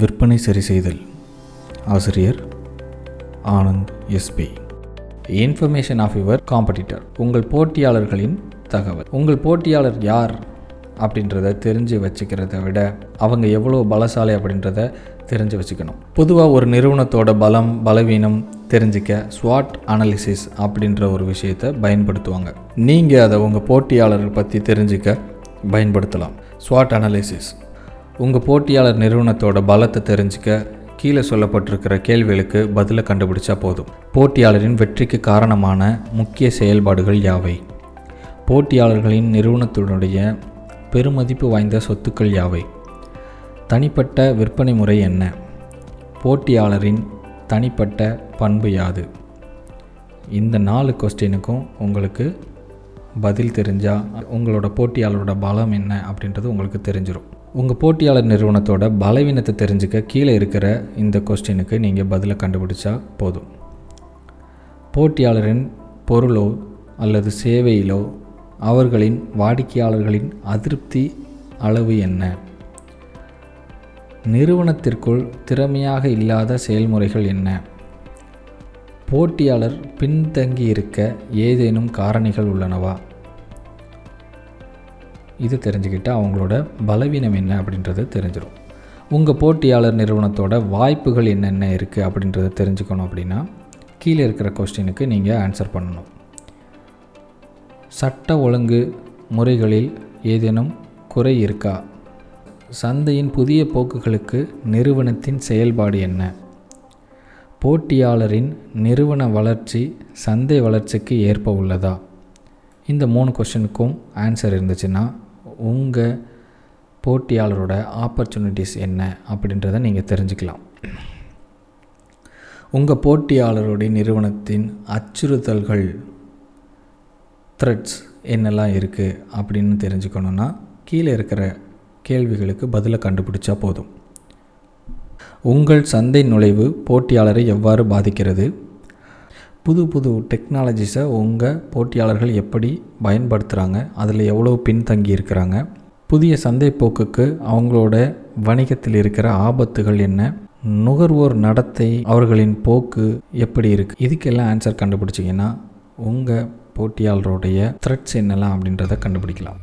விற்பனை சரி செய்தல். ஆசிரியர் Anand SP information of your competitor உங்கள் போட்டியாளர்களின் தகவல். உங்கள் போட்டியாளர் யார் அப்படின்றத தெரிஞ்சு வச்சுக்கிறத விட அவங்க எவ்வளோ பலசாலி அப்படின்றத தெரிஞ்சு வச்சுக்கணும். பொதுவாக ஒரு நிறுவனத்தோட பலம் பலவீனம் தெரிஞ்சிக்க ஸ்வாட் அனாலிசிஸ் அப்படின்ற ஒரு விஷயத்தை பயன்படுத்துவாங்க. நீங்கள் அதை உங்கள் போட்டியாளர்கள் பற்றி தெரிஞ்சிக்க பயன்படுத்தலாம். ஸ்வாட் அனாலிசிஸ் உங்கள் போட்டியாளர் நிறுவனத்தோட பலத்தை தெரிஞ்சுக்க கீழே சொல்லப்பட்டிருக்கிற கேள்விகளுக்கு பதிலை கண்டுபிடிச்சா போதும். போட்டியாளரின் வெற்றிக்கு காரணமான முக்கிய செயல்பாடுகள் யாவை? போட்டியாளர்களின் நிறுவனத்தினுடைய பெருமதிப்பு வாய்ந்த சொத்துக்கள் யாவை? தனிப்பட்ட விற்பனை முறை என்ன? போட்டியாளரின் தனிப்பட்ட பண்பு யாது? இந்த நாலு கொஸ்டினுக்கும் உங்களுக்கு பதில் தெரிஞ்சால் உங்களோட போட்டியாளரோட பலம் என்ன அப்படின்றது உங்களுக்கு தெரிஞ்சிடும் உங்கள் போட்டியாளர் நிறுவனத்தோட பலவீனத்தை தெரிஞ்சுக்க கீழே இருக்கிற இந்த கொஸ்டினுக்கு நீங்கள் பதிலை கண்டுபிடிச்சா போதும். போட்டியாளரின் பொருளோ அல்லது சேவையிலோ அவர்களின் வாடிக்கையாளர்களின் அதிருப்தி அளவு என்ன? நிறுவனத்திற்குள் திறமையாக இல்லாத செயல்முறைகள் என்ன? போட்டியாளர் பின்தங்கி இருக்க ஏதேனும் காரணிகள் உள்ளனவா? இது தெரிஞ்சுக்கிட்டு அவங்களோட பலவீனம் என்ன அப்படின்றது தெரிஞ்சிடும் உங்கள் போட்டியாளர் நிறுவனத்தோட வாய்ப்புகள் என்னென்ன இருக்குது அப்படின்றத தெரிஞ்சுக்கணும் அப்படின்னா கீழே இருக்கிற கொஸ்டினுக்கு நீங்கள் ஆன்சர் பண்ணணும். சட்ட ஒழுங்கு முறைகளில் ஏதேனும் குறை இருக்கா? சந்தையின் புதிய போக்குகளுக்கு நிறுவனத்தின் செயல்பாடு என்ன? போட்டியாளரின் நிறுவன வளர்ச்சி சந்தை வளர்ச்சிக்கு ஏற்ப உள்ளதா? இந்த மூணு கொஷனுக்கும் ஆன்சர் இருந்துச்சுன்னா உங்கள் போட்டியாளரோட ஆப்பர்ச்சுனிட்டிஸ் என்ன அப்படின்றத நீங்கள் தெரிஞ்சுக்கலாம். உங்கள் போட்டியாளருடைய நிறுவனத்தின் அச்சுறுத்தல்கள் த்ரெட்ஸ் என்னெல்லாம் இருக்குது அப்படின்னு தெரிஞ்சுக்கணுன்னா கீழே இருக்கிற கேள்விகளுக்கு பதிலை கண்டுபிடிச்சா போதும். உங்கள் சந்தை நுழைவு போட்டியாளரை எவ்வாறு பாதிக்கிறது? புது புது டெக்னாலஜிஸை உங்கள் போட்டியாளர்கள் எப்படி பயன்படுத்துகிறாங்க அதில் எவ்வளோ பின்தங்கி இருக்கிறாங்க புதிய சந்தை போக்குக்கு அவங்களோட வணிகத்தில் இருக்கிற ஆபத்துகள் என்ன நுகர்வோர் நடத்தை அவர்களின் போக்கு எப்படி இருக்குது இதுக்கெல்லாம் ஆன்சர் கண்டுபிடிச்சிங்கன்னா உங்கள் போட்டியாளருடைய த்ரெட்ஸ் என்னெல்லாம் அப்படின்றத கண்டுபிடிக்கலாம்.